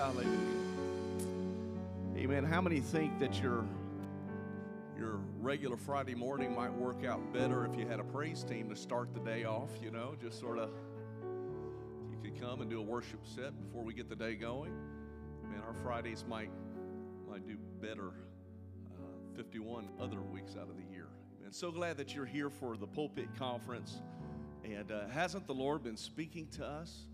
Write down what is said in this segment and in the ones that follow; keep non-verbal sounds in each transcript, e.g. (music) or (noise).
Hallelujah. Amen. How many think that your your regular Friday morning might work out better if you had a praise team to start the day off, you know, just sort of you could come and do a worship set before we get the day going. Man, our Fridays might might do better uh, 51 other weeks out of the year. And so glad that you're here for the pulpit conference. And uh, hasn't the Lord been speaking to us?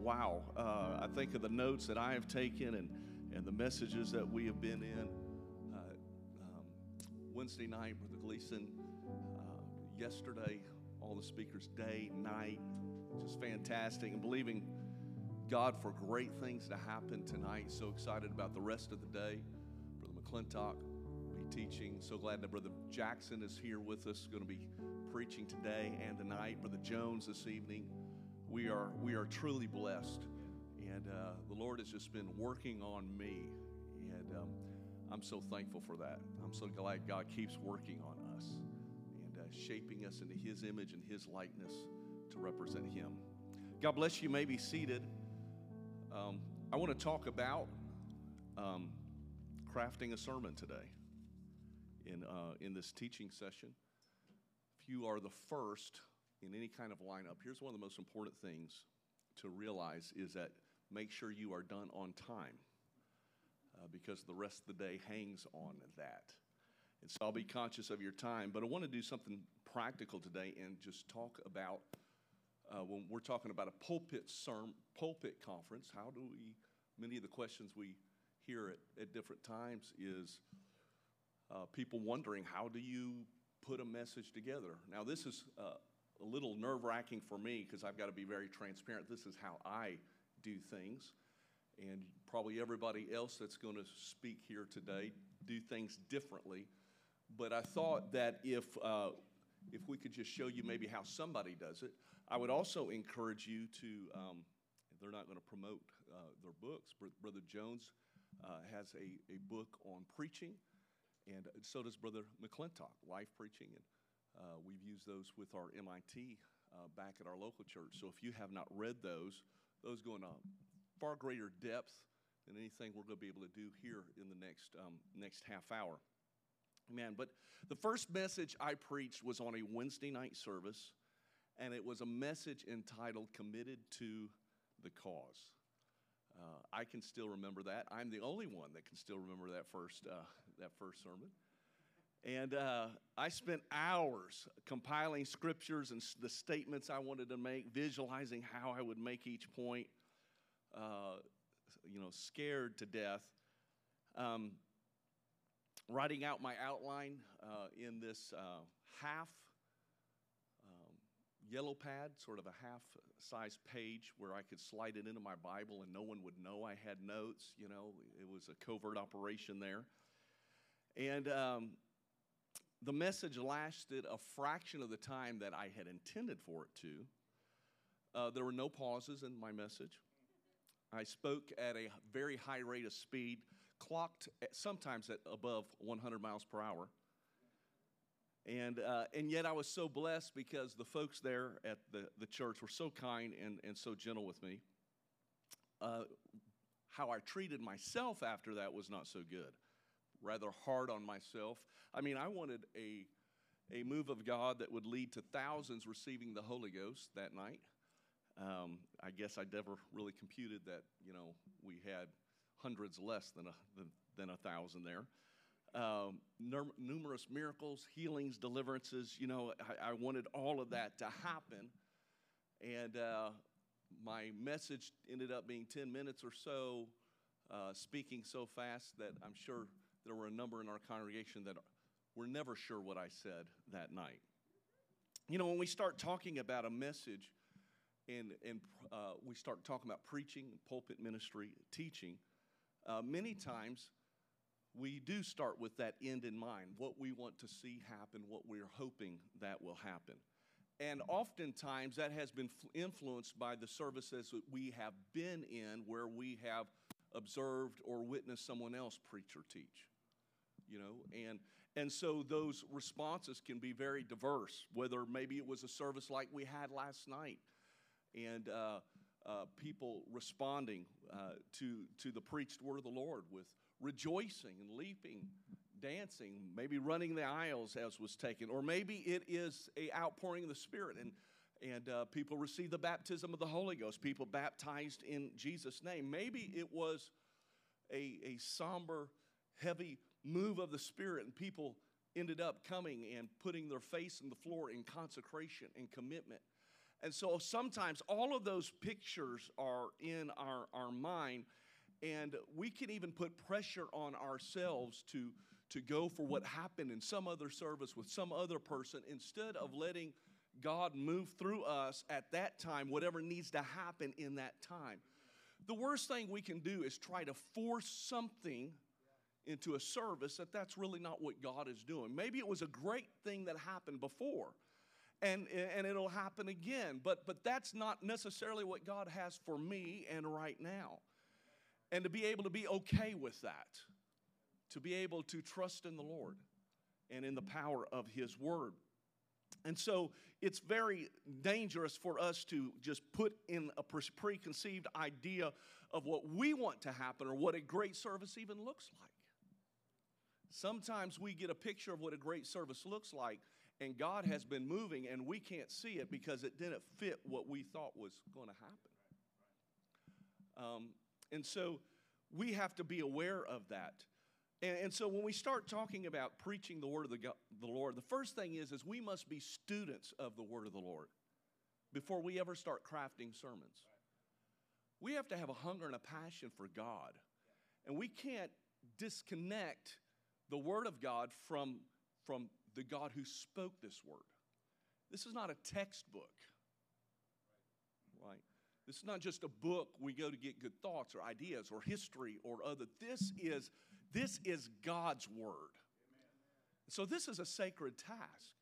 Wow. Uh, I think of the notes that I have taken and, and the messages that we have been in. Uh, um, Wednesday night, Brother Gleason. Uh, yesterday, all the speakers, day, night. Just fantastic. And believing God for great things to happen tonight. So excited about the rest of the day. Brother McClintock will be teaching. So glad that Brother Jackson is here with us, going to be preaching today and tonight. Brother Jones this evening. We are we are truly blessed, and uh, the Lord has just been working on me, and um, I'm so thankful for that. I'm so glad God keeps working on us and uh, shaping us into His image and His likeness to represent Him. God bless you. you may be seated. Um, I want to talk about um, crafting a sermon today in uh, in this teaching session. If you are the first in any kind of lineup, here's one of the most important things to realize is that make sure you are done on time uh, because the rest of the day hangs on that. And so I'll be conscious of your time, but I want to do something practical today and just talk about uh, when we're talking about a pulpit serm, pulpit conference. How do we? Many of the questions we hear at, at different times is uh, people wondering how do you put a message together. Now this is uh, a little nerve wracking for me because I've got to be very transparent. This is how I do things. And probably everybody else that's going to speak here today do things differently. But I thought that if, uh, if we could just show you maybe how somebody does it, I would also encourage you to, um, they're not going to promote uh, their books. Brother Jones uh, has a, a book on preaching, and so does Brother McClintock, life preaching. And uh, we've used those with our MIT uh, back at our local church. So if you have not read those, those go into far greater depth than anything we're going to be able to do here in the next, um, next half hour. Man, but the first message I preached was on a Wednesday night service, and it was a message entitled Committed to the Cause. Uh, I can still remember that. I'm the only one that can still remember that first, uh, that first sermon. And uh, I spent hours compiling scriptures and the statements I wanted to make, visualizing how I would make each point, uh, you know, scared to death. Um, writing out my outline uh, in this uh, half um, yellow pad, sort of a half size page where I could slide it into my Bible and no one would know I had notes. You know, it was a covert operation there. And um, the message lasted a fraction of the time that I had intended for it to. Uh, there were no pauses in my message. I spoke at a very high rate of speed, clocked at, sometimes at above 100 miles per hour. And, uh, and yet I was so blessed because the folks there at the, the church were so kind and, and so gentle with me. Uh, how I treated myself after that was not so good rather hard on myself. I mean, I wanted a, a move of God that would lead to thousands receiving the Holy Ghost that night. Um, I guess I never really computed that, you know, we had hundreds less than a, than, than a thousand there. Um, numerous miracles, healings, deliverances. You know, I, I, wanted all of that to happen. And uh, my message ended up being 10 minutes or so, uh, speaking so fast that I'm sure there were a number in our congregation that were never sure what I said that night. You know, when we start talking about a message and, and uh, we start talking about preaching, pulpit ministry, teaching, uh, many times we do start with that end in mind what we want to see happen, what we're hoping that will happen. And oftentimes that has been influenced by the services that we have been in where we have observed or witnessed someone else preach or teach you know and and so those responses can be very diverse whether maybe it was a service like we had last night and uh, uh, people responding uh, to, to the preached word of the Lord with rejoicing and leaping, dancing, maybe running the aisles as was taken, or maybe it is a outpouring of the Spirit and and uh, people receive the baptism of the Holy Ghost. People baptized in Jesus' name. Maybe it was a, a somber, heavy move of the Spirit, and people ended up coming and putting their face in the floor in consecration and commitment. And so sometimes all of those pictures are in our, our mind, and we can even put pressure on ourselves to, to go for what happened in some other service with some other person instead of letting God move through us at that time, whatever needs to happen in that time. The worst thing we can do is try to force something into a service that that's really not what God is doing. Maybe it was a great thing that happened before and, and it'll happen again, but, but that's not necessarily what God has for me and right now. And to be able to be okay with that, to be able to trust in the Lord and in the power of His Word. And so it's very dangerous for us to just put in a preconceived idea of what we want to happen or what a great service even looks like. Sometimes we get a picture of what a great service looks like, and God has been moving, and we can't see it because it didn't fit what we thought was going to happen. Um, and so we have to be aware of that. And, and, so when we start talking about preaching the word of the, God, the Lord, the first thing is, is we must be students of the word of the Lord before we ever start crafting sermons. We have to have a hunger and a passion for God. And we can't disconnect the word of God from, from the God who spoke this word. This is not a textbook, right? This is not just a book we go to get good thoughts or ideas or history or other. This is this is God's word. So this is a sacred task.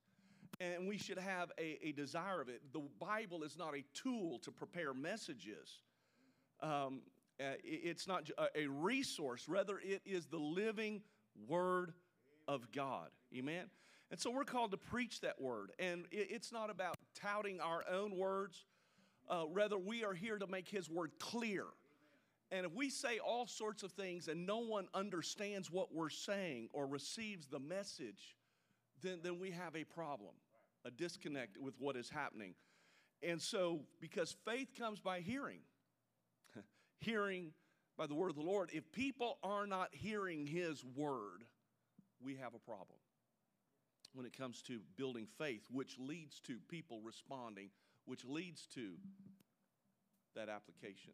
And we should have a, a desire of it. The Bible is not a tool to prepare messages. Um, uh, it's not a resource. Rather, it is the living Word of God. Amen? And so we're called to preach that Word. And it's not about touting our own words. Uh, rather, we are here to make His Word clear and if we say all sorts of things and no one understands what we're saying or receives the message, then, then we have a problem, a disconnect with what is happening. And so, because faith comes by hearing, (laughs) hearing by the word of the Lord, if people are not hearing His word, we have a problem when it comes to building faith, which leads to people responding, which leads to that application.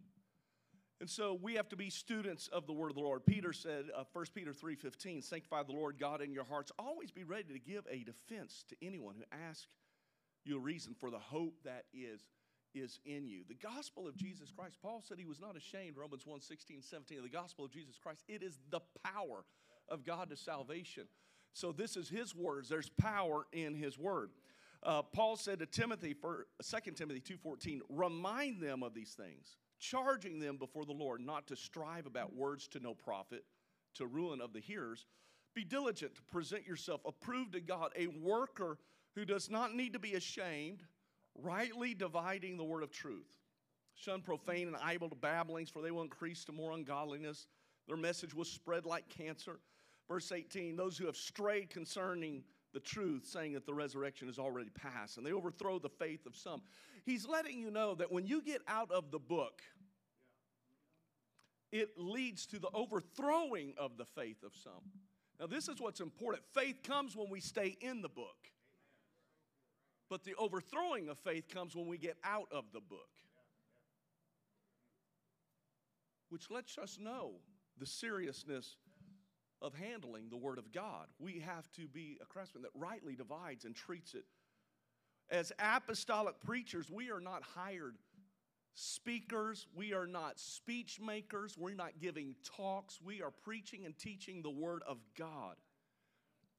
And so we have to be students of the word of the Lord. Peter said, uh, 1 Peter 3.15, sanctify the Lord God in your hearts. Always be ready to give a defense to anyone who asks you a reason for the hope that is, is in you. The gospel of Jesus Christ, Paul said he was not ashamed, Romans 1, 16, 17, of the gospel of Jesus Christ. It is the power of God to salvation. So this is his words. There's power in his word. Uh, Paul said to Timothy, for 2 Timothy 2.14, remind them of these things charging them before the Lord not to strive about words to no profit, to ruin of the hearers. Be diligent to present yourself approved to God, a worker who does not need to be ashamed, rightly dividing the word of truth. Shun profane and idle babblings, for they will increase to more ungodliness. Their message will spread like cancer. Verse 18 those who have strayed concerning the truth, saying that the resurrection is already past, and they overthrow the faith of some. He's letting you know that when you get out of the book, it leads to the overthrowing of the faith of some. Now, this is what's important. Faith comes when we stay in the book, but the overthrowing of faith comes when we get out of the book, which lets us know the seriousness of handling the Word of God. We have to be a craftsman that rightly divides and treats it. As apostolic preachers, we are not hired speakers, we are not speech makers, we're not giving talks, we are preaching and teaching the Word of God.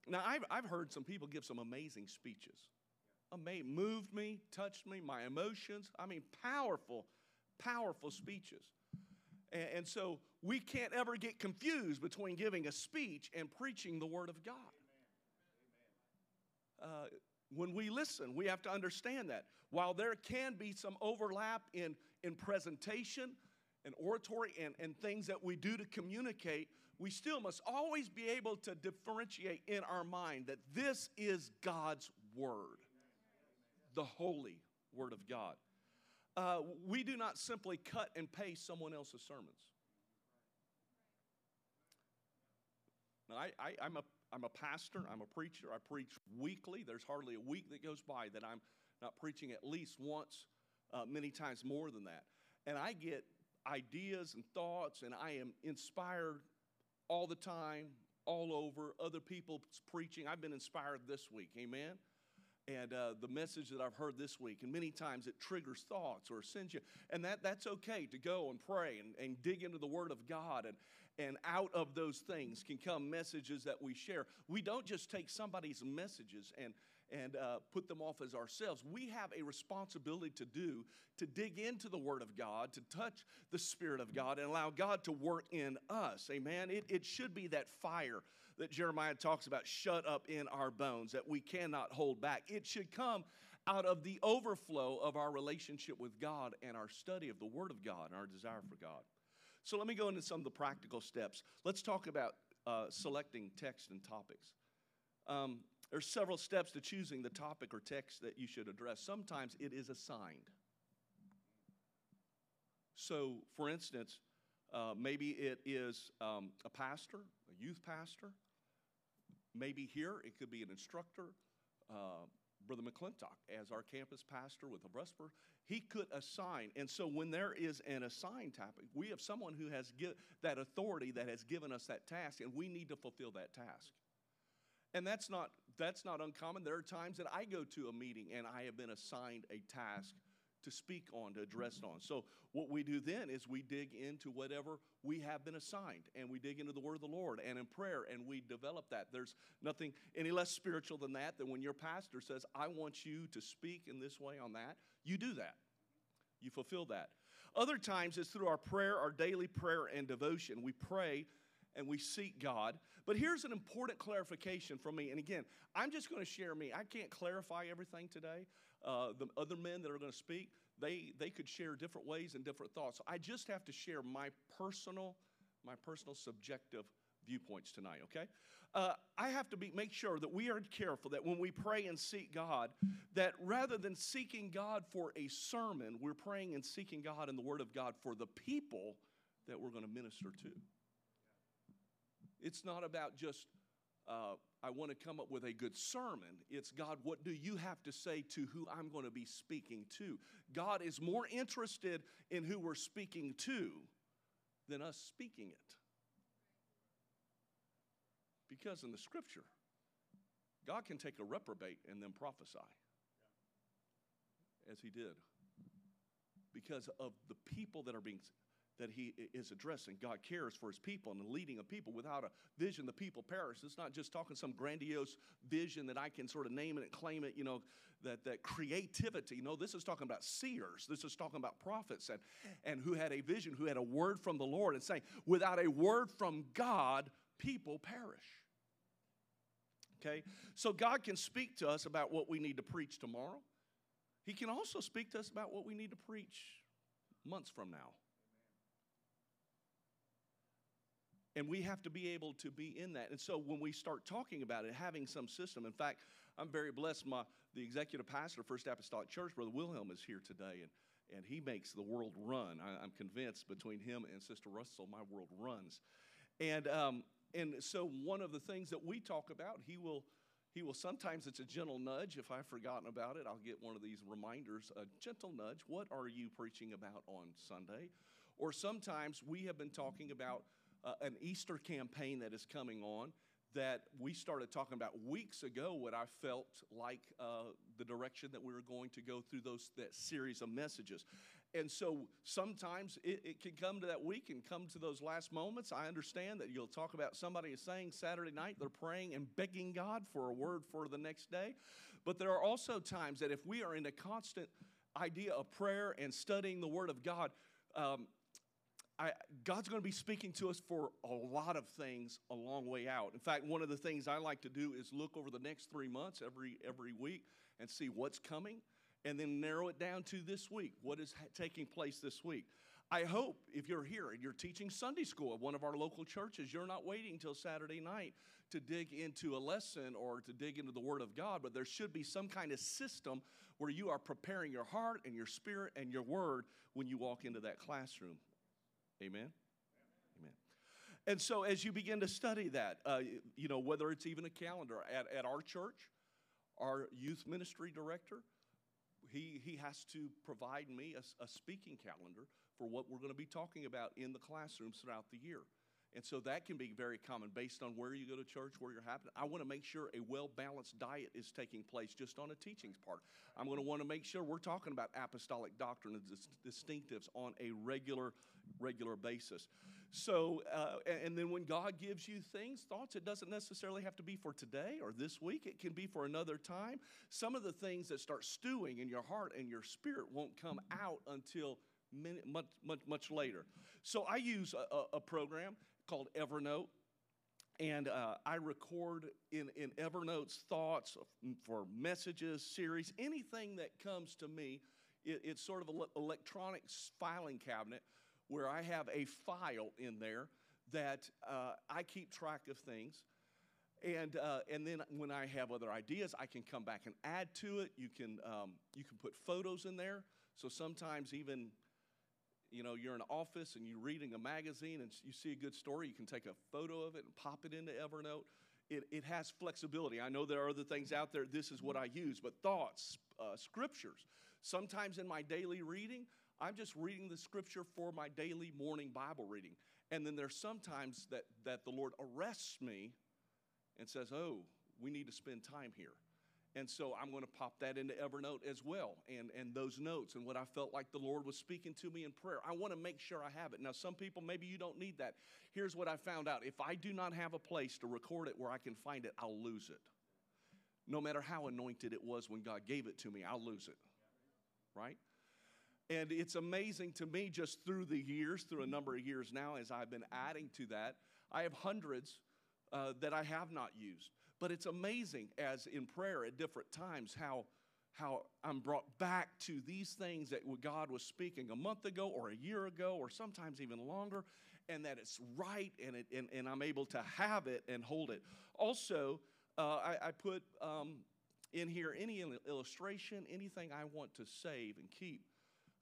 Now, I've, I've heard some people give some amazing speeches. Amazing, moved me, touched me, my emotions. I mean, powerful, powerful speeches. And, and so we can't ever get confused between giving a speech and preaching the Word of God. Uh, when we listen, we have to understand that. While there can be some overlap in, in presentation and oratory and, and things that we do to communicate, we still must always be able to differentiate in our mind that this is God's Word, the holy Word of God. Uh, we do not simply cut and paste someone else's sermons. Now, I, I, I'm, a, I'm a pastor, I'm a preacher, I preach weekly. There's hardly a week that goes by that I'm not preaching at least once, uh, many times more than that. And I get ideas and thoughts, and I am inspired all the time, all over. Other people's preaching. I've been inspired this week. Amen and uh, the message that I've heard this week. And many times it triggers thoughts or sends you. And that, that's okay to go and pray and, and dig into the Word of God. And, and out of those things can come messages that we share. We don't just take somebody's messages and, and uh, put them off as ourselves. We have a responsibility to do to dig into the Word of God, to touch the Spirit of God, and allow God to work in us. Amen. It, it should be that fire that Jeremiah talks about shut up in our bones that we cannot hold back. It should come out of the overflow of our relationship with God and our study of the Word of God and our desire for God. So let me go into some of the practical steps. Let's talk about uh, selecting text and topics. Um, there's several steps to choosing the topic or text that you should address. Sometimes it is assigned. So, for instance, uh, maybe it is um, a pastor, a youth pastor. Maybe here it could be an instructor. Uh, Brother McClintock, as our campus pastor with the Brusper, he could assign. And so when there is an assigned topic, we have someone who has give, that authority that has given us that task, and we need to fulfill that task. And that's not, that's not uncommon. There are times that I go to a meeting and I have been assigned a task to speak on, to address on. So, what we do then is we dig into whatever we have been assigned and we dig into the Word of the Lord and in prayer and we develop that. There's nothing any less spiritual than that, than when your pastor says, I want you to speak in this way on that. You do that, you fulfill that. Other times it's through our prayer, our daily prayer and devotion. We pray and we seek God. But here's an important clarification from me. And again, I'm just going to share me. I can't clarify everything today. Uh, the other men that are going to speak, they, they could share different ways and different thoughts. So I just have to share my personal, my personal subjective viewpoints tonight, okay? Uh, I have to be, make sure that we are careful that when we pray and seek God, that rather than seeking God for a sermon, we're praying and seeking God in the Word of God for the people that we're going to minister to. It's not about just, uh, I want to come up with a good sermon. It's, God, what do you have to say to who I'm going to be speaking to? God is more interested in who we're speaking to than us speaking it. Because in the scripture, God can take a reprobate and then prophesy, as he did. Because of the people that are being that he is addressing. God cares for his people and the leading of people. Without a vision, the people perish. It's not just talking some grandiose vision that I can sort of name it and claim it, you know, that, that creativity. No, this is talking about seers. This is talking about prophets and, and who had a vision, who had a word from the Lord and saying, without a word from God, people perish. Okay? So God can speak to us about what we need to preach tomorrow. He can also speak to us about what we need to preach months from now. And we have to be able to be in that. And so when we start talking about it, having some system, in fact, I'm very blessed. My, the executive pastor of First Apostolic Church, Brother Wilhelm, is here today, and, and he makes the world run. I, am convinced between him and Sister Russell, my world runs. And, um, and so one of the things that we talk about, he will, he will sometimes, it's a gentle nudge. If I've forgotten about it, I'll get one of these reminders, a gentle nudge. What are you preaching about on Sunday? Or sometimes we have been talking about uh, an Easter campaign that is coming on that we started talking about weeks ago what I felt like uh, the direction that we were going to go through those that series of messages. And so sometimes it, it, can come to that week and come to those last moments. I understand that you'll talk about somebody is saying Saturday night they're praying and begging God for a word for the next day. But there are also times that if we are in a constant idea of prayer and studying the Word of God, um, I, God's going to be speaking to us for a lot of things a long way out. In fact, one of the things I like to do is look over the next three months every every week and see what's coming and then narrow it down to this week. What is ha- taking place this week? I hope if you're here and you're teaching Sunday school at one of our local churches, you're not waiting until Saturday night to dig into a lesson or to dig into the Word of God, but there should be some kind of system where you are preparing your heart and your spirit and your word when you walk into that classroom. Amen? Amen. And so as you begin to study that, uh, you know, whether it's even a calendar at, at our church, our youth ministry director, he, he has to provide me a, a speaking calendar for what we're going to be talking about in the classrooms throughout the year. And so that can be very common based on where you go to church, where you're happening. I want to make sure a well balanced diet is taking place just on a teachings part. I'm going to want to make sure we're talking about apostolic doctrine and distinctives on a regular, regular basis. So, uh, and then when God gives you things, thoughts, it doesn't necessarily have to be for today or this week. It can be for another time. Some of the things that start stewing in your heart and your spirit won't come out until much, much, much later. So I use a, a program called Evernote. And uh, I record in, in Evernote's thoughts for messages, series, anything that comes to me. It, it's sort of an electronic filing cabinet where I have a file in there that uh, I keep track of things. And, uh, and then when I have other ideas, I can come back and add to it. You can, um, you can put photos in there. So sometimes even you know, you're in an office and you're reading a magazine and you see a good story, you can take a photo of it and pop it into Evernote. It, it has flexibility. I know there are other things out there. This is what I use, but thoughts, uh, scriptures. Sometimes in my daily reading, I'm just reading the scripture for my daily morning Bible reading. And then there's sometimes that, that the Lord arrests me and says, Oh, we need to spend time here. And so I'm going to pop that into Evernote as well, and, and those notes and what I felt like the Lord was speaking to me in prayer. I want to make sure I have it. Now, some people, maybe you don't need that. Here's what I found out if I do not have a place to record it where I can find it, I'll lose it. No matter how anointed it was when God gave it to me, I'll lose it. Right? And it's amazing to me just through the years, through a number of years now, as I've been adding to that, I have hundreds uh, that I have not used. But it's amazing as in prayer at different times how, how I'm brought back to these things that God was speaking a month ago or a year ago or sometimes even longer, and that it's right and, it, and, and I'm able to have it and hold it. Also, uh, I, I, put um, in here any illustration, anything I want to save and keep.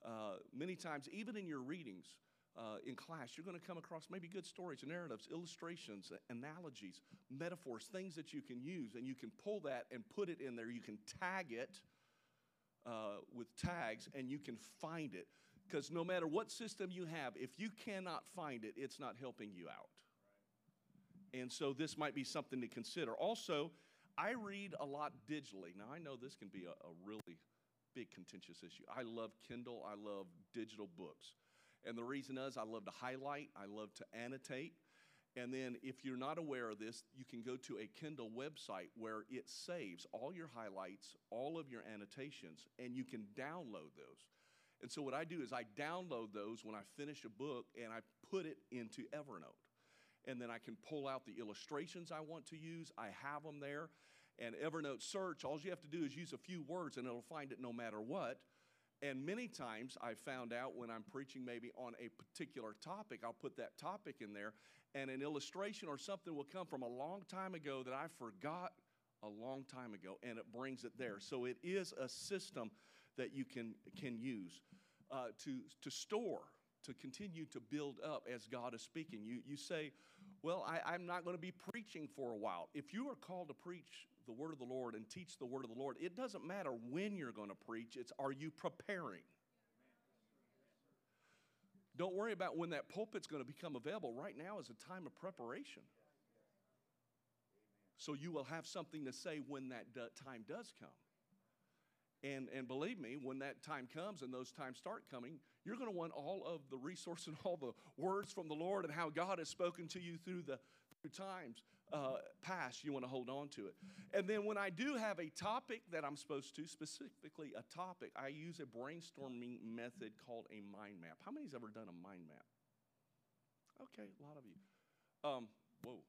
Uh, many times, even in your readings, uh, in class, you're going to come across maybe good stories, narratives, illustrations, analogies, metaphors, things that you can use, and you can pull that and put it in there. You can tag it uh, with tags, and you can find it. Because no matter what system you have, if you cannot find it, it's not helping you out. And so this might be something to consider. Also, I read a lot digitally. Now, I know this can be a, a really big contentious issue. I love Kindle, I love digital books. And the reason is I love to highlight, I love to annotate. And then, if you're not aware of this, you can go to a Kindle website where it saves all your highlights, all of your annotations, and you can download those. And so, what I do is I download those when I finish a book and I put it into Evernote. And then I can pull out the illustrations I want to use, I have them there. And Evernote search, all you have to do is use a few words and it'll find it no matter what. And many times I found out when I'm preaching maybe on a particular topic, I'll put that topic in there, and an illustration or something will come from a long time ago that I forgot a long time ago, and it brings it there. So it is a system that you can, can use uh, to, to store, to continue to build up as God is speaking. You, you say, Well, I, I'm not going to be preaching for a while. If you are called to preach the word of the Lord and teach the word of the Lord, it doesn't matter when you're going to preach, it's are you preparing? Don't worry about when that pulpit's going to become available. Right now is a time of preparation. So you will have something to say when that time does come. And, and believe me, when that time comes and those times start coming, you're going to want all of the resource and all the words from the Lord and how God has spoken to you through the through times uh, past. You want to hold on to it. And then when I do have a topic that I'm supposed to, specifically a topic, I use a brainstorming method called a mind map. How many's ever done a mind map? Okay, a lot of you. Um, whoa.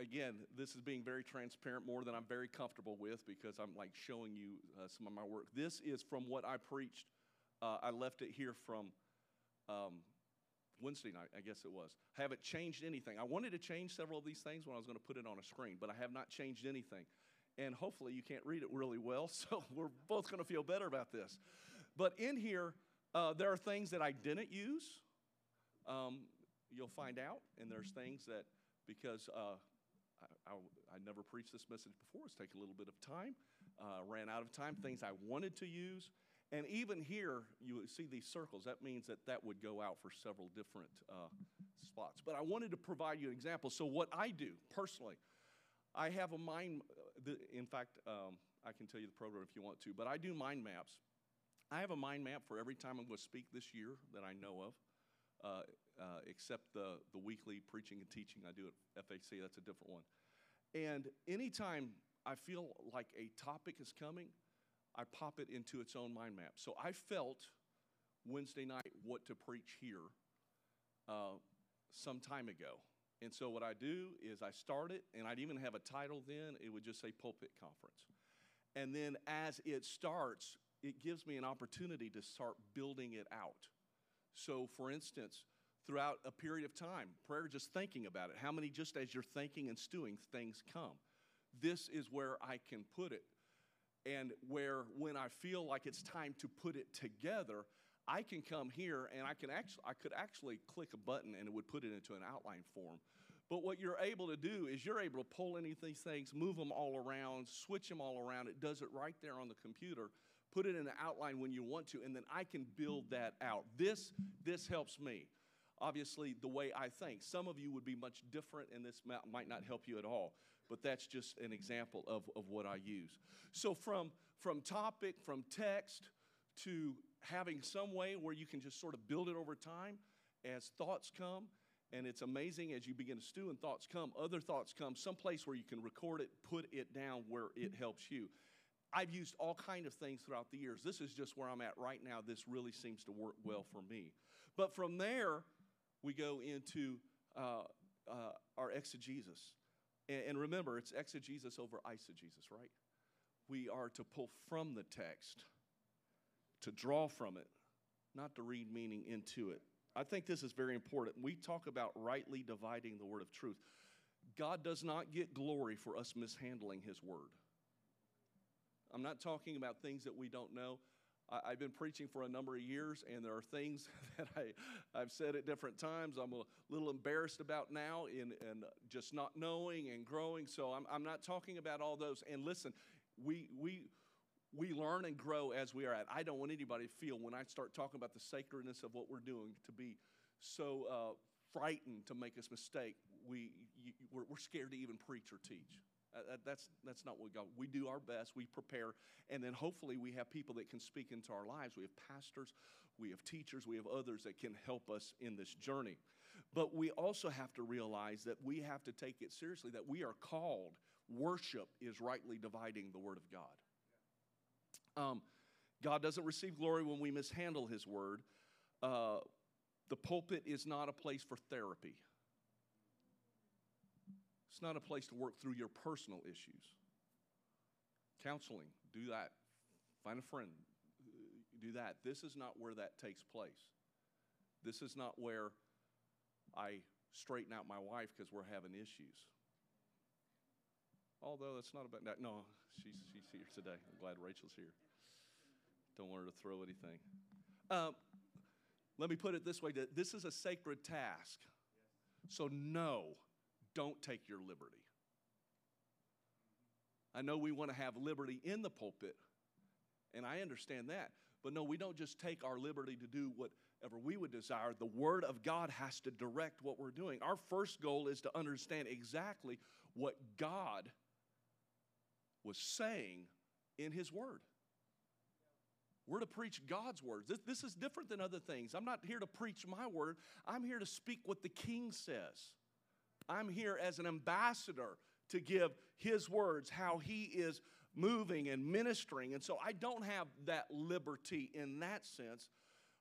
again, this is being very transparent more than I'm very comfortable with because I'm like showing you uh, some of my work. This is from what I preached. Uh, I left it here from um, Wednesday night, I guess it was. I haven't changed anything. I wanted to change several of these things when I was going to put it on a screen, but I have not changed anything. And hopefully you can't read it really well, (laughs) so we're both going to feel better about this. But in here, uh, there are things that I didn't use. Um, you'll find out. And there's things that, because uh, I, I, I, never preached this message before, it's taken a little bit of time, uh, ran out of time, things I wanted to use. And even here, you see these circles. That means that that would go out for several different uh, spots. But I wanted to provide you an example. So, what I do personally, I have a mind, uh, in fact, um, I can tell you the program if you want to, but I do mind maps. I have a mind map for every time I'm going to speak this year that I know of. Uh, uh, except the, the weekly preaching and teaching I do at FAC. That's a different one. And anytime I feel like a topic is coming, I pop it into its own mind map. So I felt Wednesday night what to preach here uh, some time ago. And so what I do is I start it, and I'd even have a title then. It would just say Pulpit Conference. And then as it starts, it gives me an opportunity to start building it out. So, for instance, throughout a period of time. Prayer, just thinking about it. How many, just as you're thinking and stewing, things come? This is where I can put it. And where, when I feel like it's time to put it together, I can come here and I can actually, I could actually click a button and it would put it into an outline form. But what you're able to do is you're able to pull any of these things, move them all around, switch them all around. It does it right there on the computer. Put it in an outline when you want to, and then I can build that out. This this helps me obviously the way I think. Some of you would be much different, and this might not help you at all, but that's just an example of, of what I use. So, from, from topic, from text, to having some way where you can just sort of build it over time as thoughts come. And it's amazing as you begin to stew and thoughts come, other thoughts come, some place where you can record it, put it down where it helps you. I've used all kind of things throughout the years. This is just where I'm at right now. This really seems to work well for me. But from there, we go into uh, uh, our exegesis. And, and remember, it's exegesis over eisegesis, right? We are to pull from the text, to draw from it, not to read meaning into it. I think this is very important. We talk about rightly dividing the word of truth. God does not get glory for us mishandling his word. I'm not talking about things that we don't know. I, have been preaching for a number of years, and there are things (laughs) that I, I've said at different times I'm a little embarrassed about now in, in just not knowing and growing. So I'm, I'm not talking about all those. And listen, we, we, we learn and grow as we are at. I don't want anybody to feel when I start talking about the sacredness of what we're doing to be so uh, frightened to make us mistake. We, you, we're, we're scared to even preach or teach. Uh, that's, that's not what got. We do our best, we prepare, and then hopefully we have people that can speak into our lives. We have pastors, we have teachers, we have others that can help us in this journey. But we also have to realize that we have to take it seriously, that we are called. Worship is rightly dividing the Word of God. Um, God doesn't receive glory when we mishandle His Word. Uh, the pulpit is not a place for therapy. It's not a place to work through your personal issues. Counseling, do that. Find a friend, do that. This is not where that takes place. This is not where I straighten out my wife because we're having issues. Although that's not about that. No, she's, she's here today. I'm glad Rachel's here. Don't want her to throw anything. Um, let me put it this way this is a sacred task. So, no, don't take your liberty. I know we want to have liberty in the pulpit, and I understand that. But no, we don't just take our liberty to do whatever we would desire. The Word of God has to direct what we're doing. Our first goal is to understand exactly what God was saying in His Word. We're to preach God's words. This, this is different than other things. I'm not here to preach my word, I'm here to speak what the King says. I'm here as an ambassador to give his words, how he is moving and ministering. And so I don't have that liberty in that sense.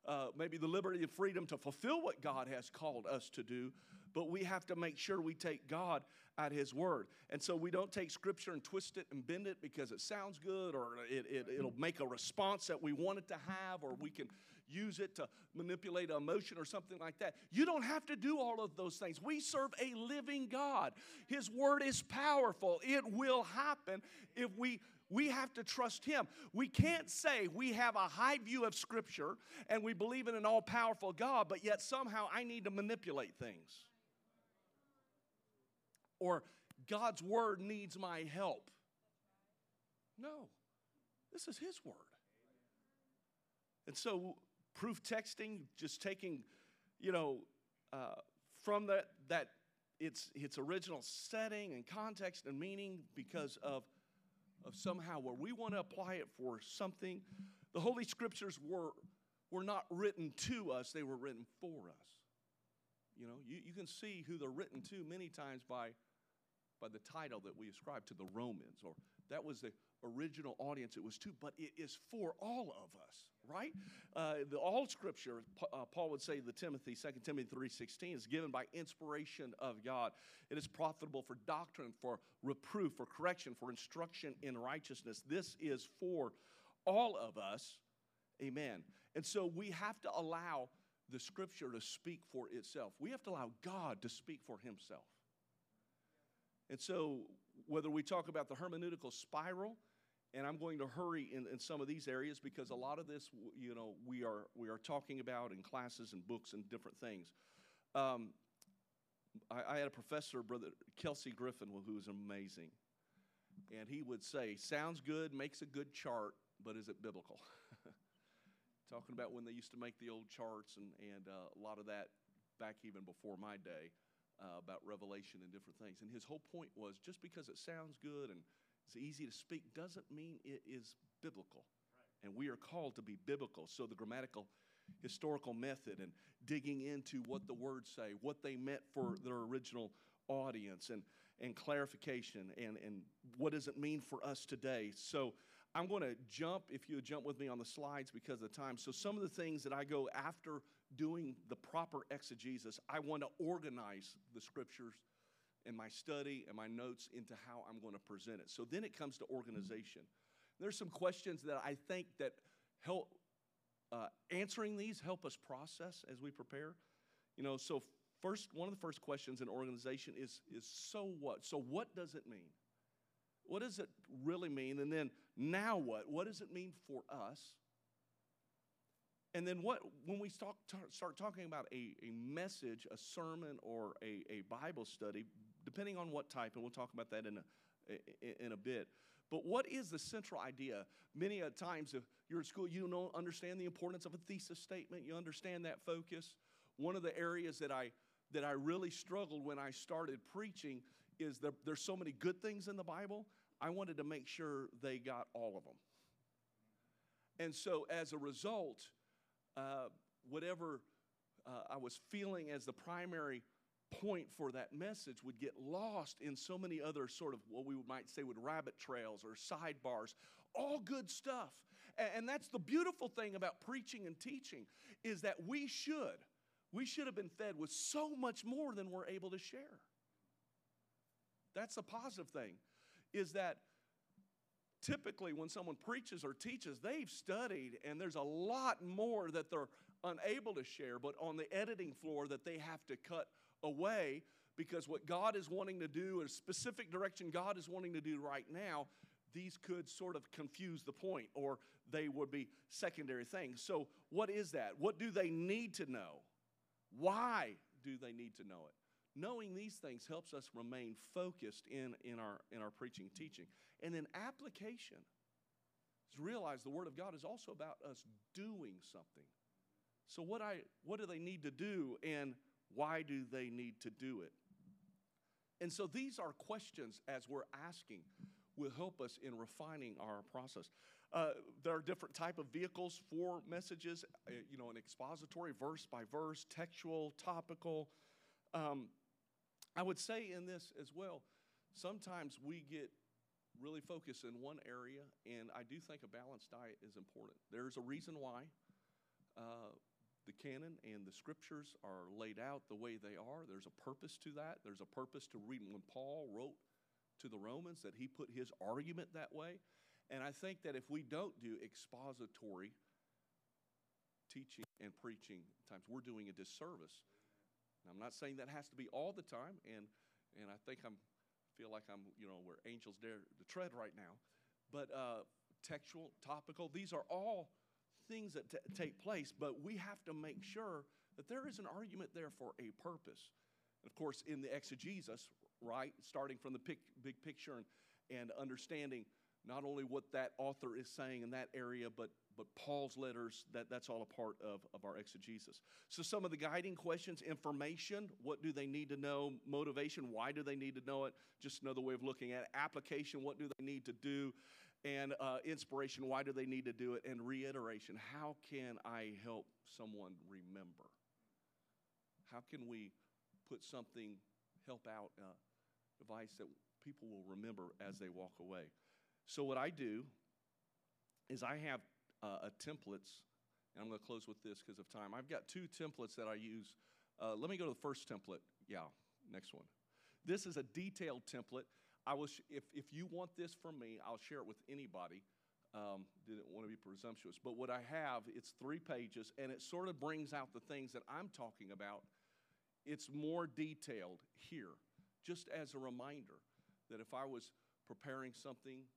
Uh, maybe the liberty and freedom to fulfill what God has called us to do, but we have to make sure we take God at His word. And so we don't take Scripture and twist it and bend it because it sounds good or it, it, it'll make a response that we want it to have, or we can use it to manipulate emotion or something like that. You don't have to do all of those things. We serve a living God. His word is powerful. It will happen if we we have to trust him. We can't say we have a high view of scripture and we believe in an all-powerful God, but yet somehow I need to manipulate things. Or God's word needs my help. No. This is his word. And so proof texting, just taking, you know, uh, from that, that its, its original setting and context and meaning because of, of somehow where we want to apply it for something. The Holy Scriptures were, were not written to us, they were written for us. You know, you, you can see who they're written to many times by, by the title that we ascribe to the Romans, or that was the original audience it was to, but it is for all of us, right? Uh, the all scripture, uh, Paul would say to Timothy, 2 Timothy 3.16, is given by inspiration of God. It is profitable for doctrine, for reproof, for correction, for instruction in righteousness. This is for all of us. Amen. And so we have to allow the scripture to speak for itself. We have to allow God to speak for himself. And so, whether we talk about the hermeneutical spiral, and I'm going to hurry in, in some of these areas because a lot of this, you know, we are we are talking about in classes and books and different things. Um, I, I, had a professor, brother Kelsey Griffin, who was amazing, and he would say, "Sounds good, makes a good chart, but is it biblical?" (laughs) Talking about when they used to make the old charts and and uh, a lot of that back even before my day uh, about Revelation and different things. And his whole point was just because it sounds good and it's easy to speak doesn't mean it is biblical. Right. And we are called to be biblical. So the grammatical historical method and digging into what the words say, what they meant for their original audience and, and clarification and, and what does it mean for us today. So I'm going to jump, if you would jump with me on the slides because of the time. So, some of the things that I go after doing the proper exegesis, I want to organize the scriptures and my study and my notes into how I'm going to present it. So, then it comes to organization. There's some questions that I think that help uh, answering these help us process as we prepare. You know, so first, one of the first questions in organization is, is so what? So, what does it mean? What does it really mean? And then now what? What does it mean for us? And then what when we start, start talking about a, a message, a sermon, or a, a Bible study, depending on what type, and we'll talk about that in a, in a bit. But what is the central idea? Many a times, if you're at school, you don't understand the importance of a thesis statement. You understand that focus. One of the areas that I that I really struggled when I started preaching is there's so many good things in the Bible. I wanted to make sure they got all of them. And so, as a result, uh, whatever uh, I was feeling as the primary point for that message would get lost in so many other sort of what we might say would rabbit trails or sidebars all good stuff. And, that's the beautiful thing about preaching and teaching is that we should we should have been fed with so much more than we're able to share. That's a positive thing, is that typically when someone preaches or teaches, they've studied and there's a lot more that they're unable to share, but on the editing floor that they have to cut away because what God is wanting to do, a specific direction God is wanting to do right now, these could sort of confuse the point or they would be secondary things. So, what is that? What do they need to know? Why do they need to know it? knowing these things helps us remain focused in, in, our, in our preaching teaching and then application. Is realize the word of god is also about us doing something. So what i what do they need to do and why do they need to do it? And so these are questions as we're asking will help us in refining our process. Uh, there are different type of vehicles for messages uh, you know an expository verse by verse textual topical. Um, I would say in this as well, sometimes we get really focus in one area, and I do think a balanced diet is important. There's a reason why. Uh, the canon and the scriptures are laid out the way they are. There's a purpose to that. There's a purpose to reading when Paul wrote to the Romans that he put his argument that way. And I think that if we don't do expository teaching and preaching times, we're doing a disservice. Now, I'm not saying that has to be all the time, and and I think I'm feel like I'm you know where angels dare to tread right now, but uh, textual, topical, these are all things that t- take place. But we have to make sure that there is an argument there for a purpose. And of course, in the exegesis, right, starting from the pic, big picture and, and understanding not only what that author is saying in that area, but but Paul's letters, that, that's all a part of, of our exegesis. So, some of the guiding questions information, what do they need to know? Motivation, why do they need to know it? Just another way of looking at it. Application, what do they need to do? And uh, inspiration, why do they need to do it? And reiteration, how can I help someone remember? How can we put something, help out, uh, device that people will remember as they walk away? So, what I do is I have uh, templates, and I'm going to close with this because of time. I've got two templates that I use. Uh, let me go to the first template. Yeah, next one. This is a detailed template. I sh- if, if you want this from me, I'll share it with anybody. Um, didn't want to be presumptuous, but what I have, it's three pages, and it sort of brings out the things that I'm talking about. It's more detailed here, just as a reminder that if I was preparing something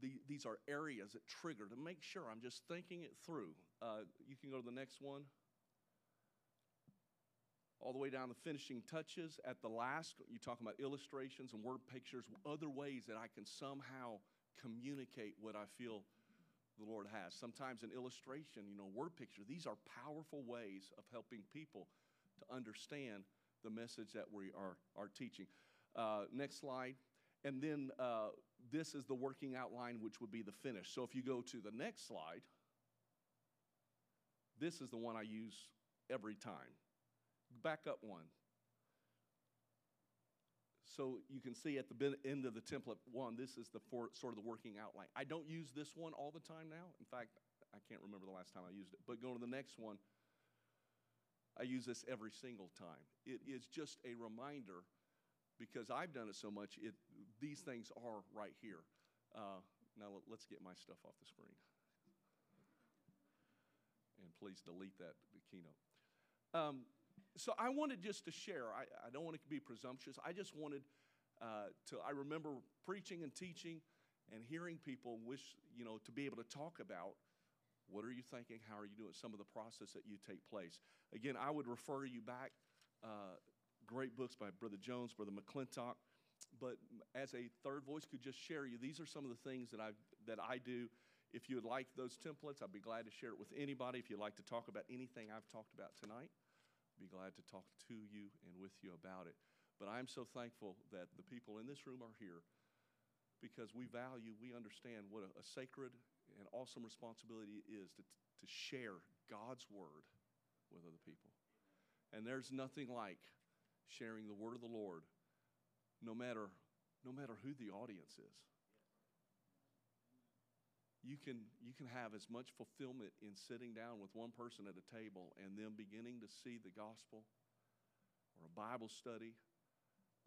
the, these are areas that trigger to make sure I'm just thinking it through. Uh, you can go to the next one. All the way down the finishing touches. At the last, you talk about illustrations and word pictures, other ways that I can somehow communicate what I feel the Lord has. Sometimes an illustration, you know, word picture, these are powerful ways of helping people to understand the message that we are, are teaching. Uh, next slide. And then uh, this is the working outline, which would be the finish. So if you go to the next slide, this is the one I use every time. Back up one. So you can see at the end of the template one, this is the for, sort of the working outline. I don't use this one all the time now. In fact, I can't remember the last time I used it. But going to the next one. I use this every single time. It is just a reminder because I've done it so much, it, these things are right here. Uh, now let's get my stuff off the screen. And please delete that, keynote. Um, so I wanted just to share, I, I, don't want to be presumptuous. I just wanted uh, to, I remember preaching and teaching and hearing people wish, you know, to be able to talk about what are you thinking, how are you doing, some of the process that you take place. Again, I would refer you back uh, great books by Brother Jones, Brother McClintock. But as a third voice could just share you, these are some of the things that I that I do. If you would like those templates, I'd be glad to share it with anybody. If you'd like to talk about anything I've talked about tonight, I'd be glad to talk to you and with you about it. But I'm so thankful that the people in this room are here because we value, we understand what a, a sacred and awesome responsibility it is to, to share God's word with other people. And there's nothing like sharing the word of the Lord, no matter, no matter who the audience is. You can, you can have as much fulfillment in sitting down with one person at a table and them beginning to see the gospel or a Bible study.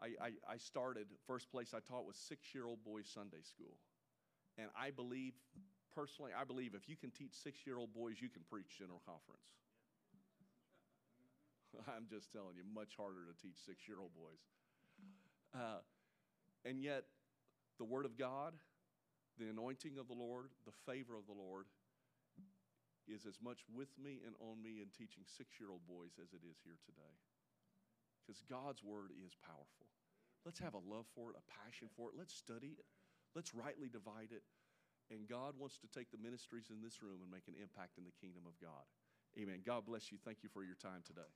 I, I, I started, first place I taught was six year old boys Sunday school. And I believe, personally, I believe if you can teach six year old boys, you can preach General Conference. (laughs) I'm just telling you, much harder to teach six year old boys. Uh, and yet, the Word of God, the anointing of the Lord, the favor of the Lord is as much with me and on me in teaching six year old boys as it is here today. Because God's Word is powerful. Let's have a love for it, a passion for it. Let's study it. Let's rightly divide it. And God wants to take the ministries in this room and make an impact in the kingdom of God. Amen. God bless you. Thank you for your time today.